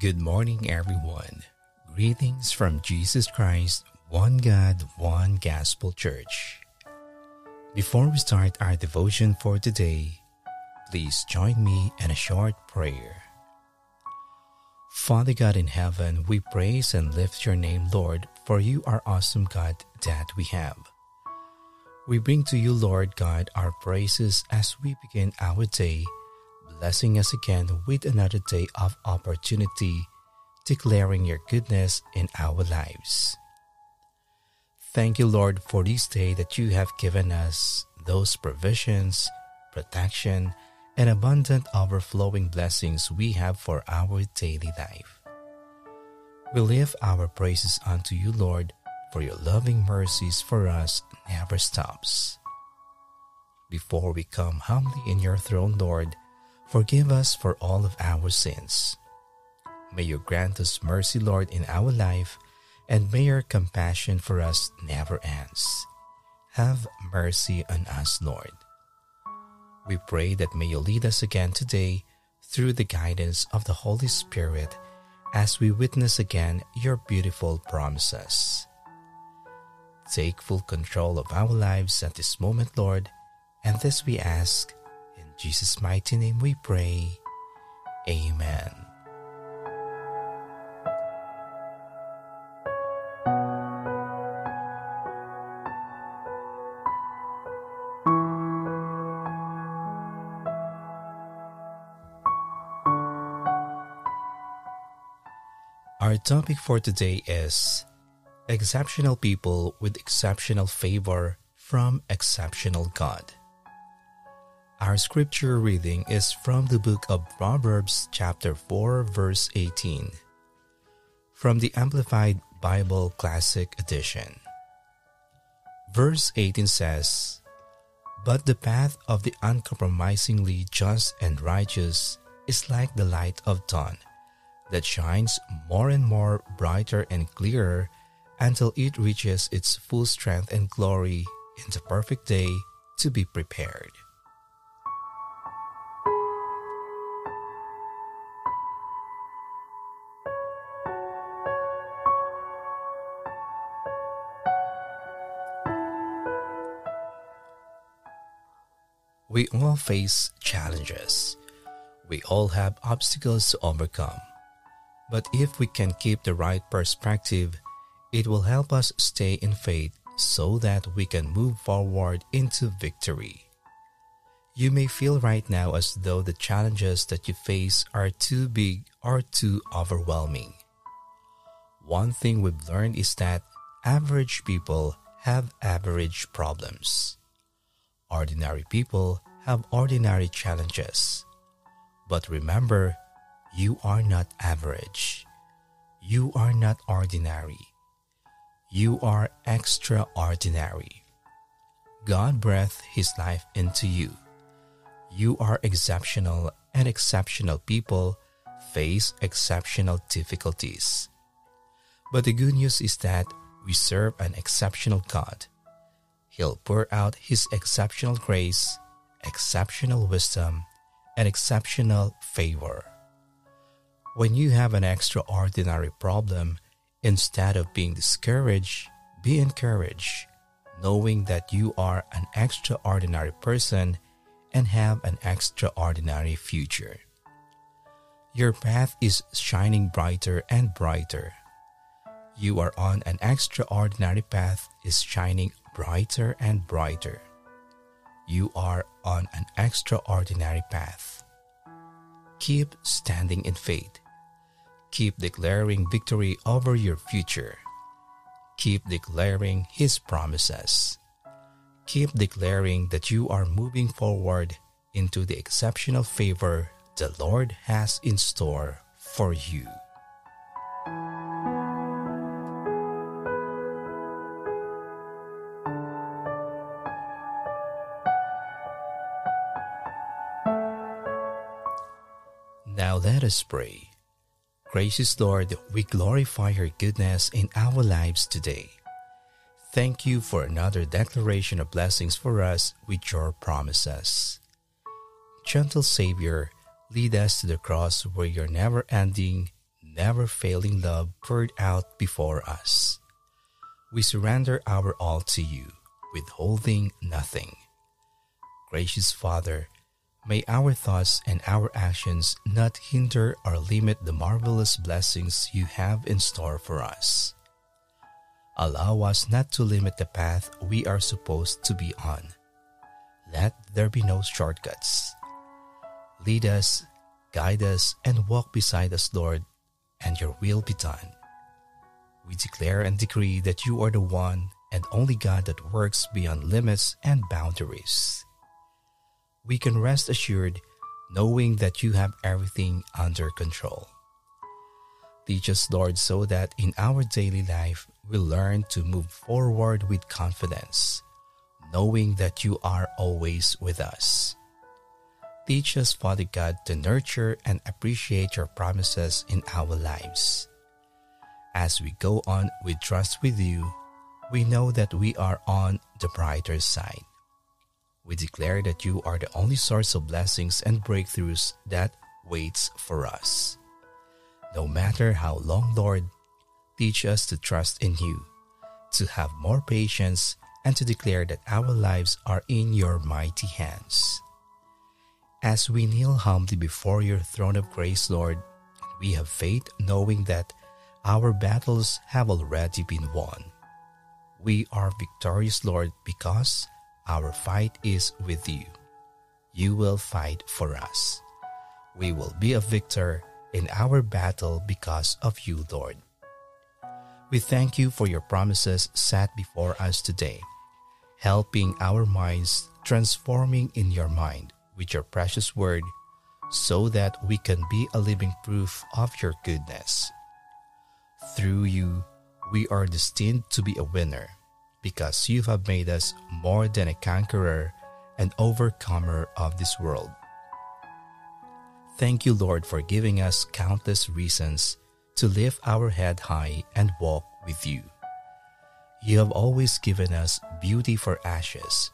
Good morning, everyone. Greetings from Jesus Christ, One God, One Gospel Church. Before we start our devotion for today, please join me in a short prayer. Father God in heaven, we praise and lift your name, Lord, for you are awesome God that we have. We bring to you, Lord God, our praises as we begin our day blessing us again with another day of opportunity, declaring your goodness in our lives. Thank you, Lord, for this day that you have given us those provisions, protection, and abundant overflowing blessings we have for our daily life. We lift our praises unto you, Lord, for your loving mercies for us never stops. Before we come humbly in your throne, Lord, Forgive us for all of our sins. May you grant us mercy, Lord, in our life, and may your compassion for us never ends. Have mercy on us, Lord. We pray that may you lead us again today through the guidance of the Holy Spirit as we witness again your beautiful promises. Take full control of our lives at this moment, Lord, and this we ask Jesus' mighty name we pray. Amen. Our topic for today is Exceptional People with Exceptional Favor from Exceptional God. Our scripture reading is from the book of Proverbs, chapter 4, verse 18, from the Amplified Bible Classic Edition. Verse 18 says, But the path of the uncompromisingly just and righteous is like the light of dawn that shines more and more brighter and clearer until it reaches its full strength and glory in the perfect day to be prepared. We all face challenges. We all have obstacles to overcome. But if we can keep the right perspective, it will help us stay in faith so that we can move forward into victory. You may feel right now as though the challenges that you face are too big or too overwhelming. One thing we've learned is that average people have average problems. Ordinary people have ordinary challenges. But remember, you are not average. You are not ordinary. You are extraordinary. God breathed His life into you. You are exceptional, and exceptional people face exceptional difficulties. But the good news is that we serve an exceptional God He'll pour out His exceptional grace, exceptional wisdom, and exceptional favor. When you have an extraordinary problem, instead of being discouraged, be encouraged, knowing that you are an extraordinary person and have an extraordinary future. Your path is shining brighter and brighter. You are on an extraordinary path is shining brighter and brighter. You are on an extraordinary path. Keep standing in faith. Keep declaring victory over your future. Keep declaring His promises. Keep declaring that you are moving forward into the exceptional favor the Lord has in store for you. Let us pray. Gracious Lord, we glorify your goodness in our lives today. Thank you for another declaration of blessings for us with your promises. Gentle Savior, lead us to the cross where your never ending, never failing love poured out before us. We surrender our all to you, withholding nothing. Gracious Father, may our thoughts and our actions not hinder or limit the marvelous blessings you have in store for us. Allow us not to limit the path we are supposed to be on. Let there be no shortcuts. Lead us, guide us, and walk beside us, Lord, and your will be done. We declare and decree that you are the one and only God that works beyond limits and boundaries. We can rest assured knowing that you have everything under control. Teach us, Lord, so that in our daily life we learn to move forward with confidence, knowing that you are always with us. Teach us, Father God, to nurture and appreciate your promises in our lives. As we go on with trust with you, we know that we are on the brighter side. We declare that you are the only source of blessings and breakthroughs that waits for us. No matter how long, Lord, Teach us to trust in you, to have more patience, and to declare that our lives are in your mighty hands. As we kneel humbly before your throne of grace, Lord, we have faith knowing that our battles have already been won. We are victorious, Lord, because our fight is with you. You will fight for us. We will be a victor in our battle because of you, Lord. We thank you for your promises set before us today, helping our minds transforming in your mind with your precious word so that we can be a living proof of your goodness. Through you, we are destined to be a winner because you have made us more than a conqueror and overcomer of this world. Thank you, Lord, for giving us countless reasons to lift our head high and walk with you. You have always given us beauty for ashes,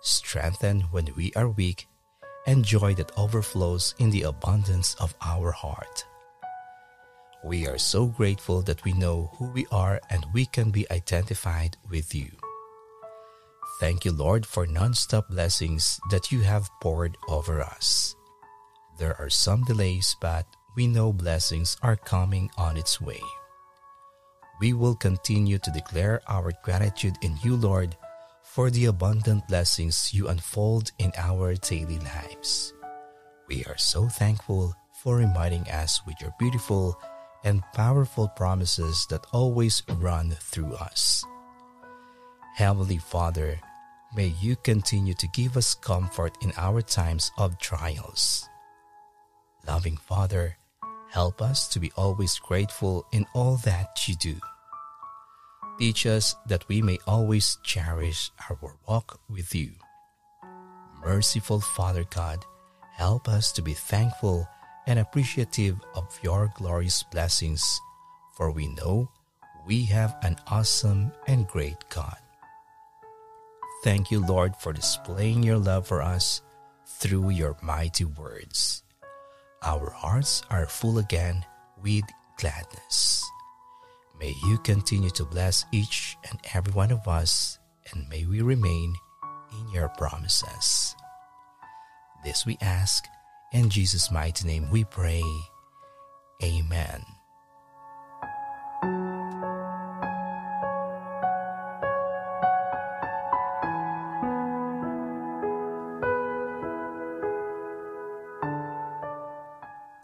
strength when we are weak, and joy that overflows in the abundance of our heart. We are so grateful that we know who we are and we can be identified with you. Thank you, Lord, for non-stop blessings that you have poured over us. There are some delays, but we know blessings are coming on its way. We will continue to declare our gratitude in you, Lord, for the abundant blessings you unfold in our daily lives. We are so thankful for reminding us with your beautiful and powerful promises that always run through us. Heavenly Father, may you continue to give us comfort in our times of trials. Loving Father, help us to be always grateful in all that you do. Teach us that we may always cherish our walk with you. Merciful Father God, help us to be thankful and appreciative of your glorious blessings, for we know we have an awesome and great God. Thank you, Lord, for displaying your love for us through your mighty words our hearts are full again with gladness. May you continue to bless each and every one of us, and may we remain in your promises. This we ask, in Jesus' mighty name we pray. Amen.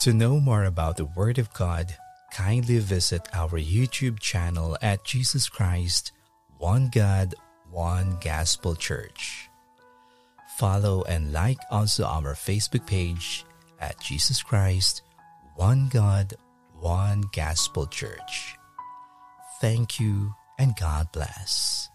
To know more about the Word of God, kindly visit our YouTube channel at Jesus Christ, One God, One Gospel Church. Follow and like also our Facebook page at Jesus Christ, One God, One Gospel Church. Thank you and God bless.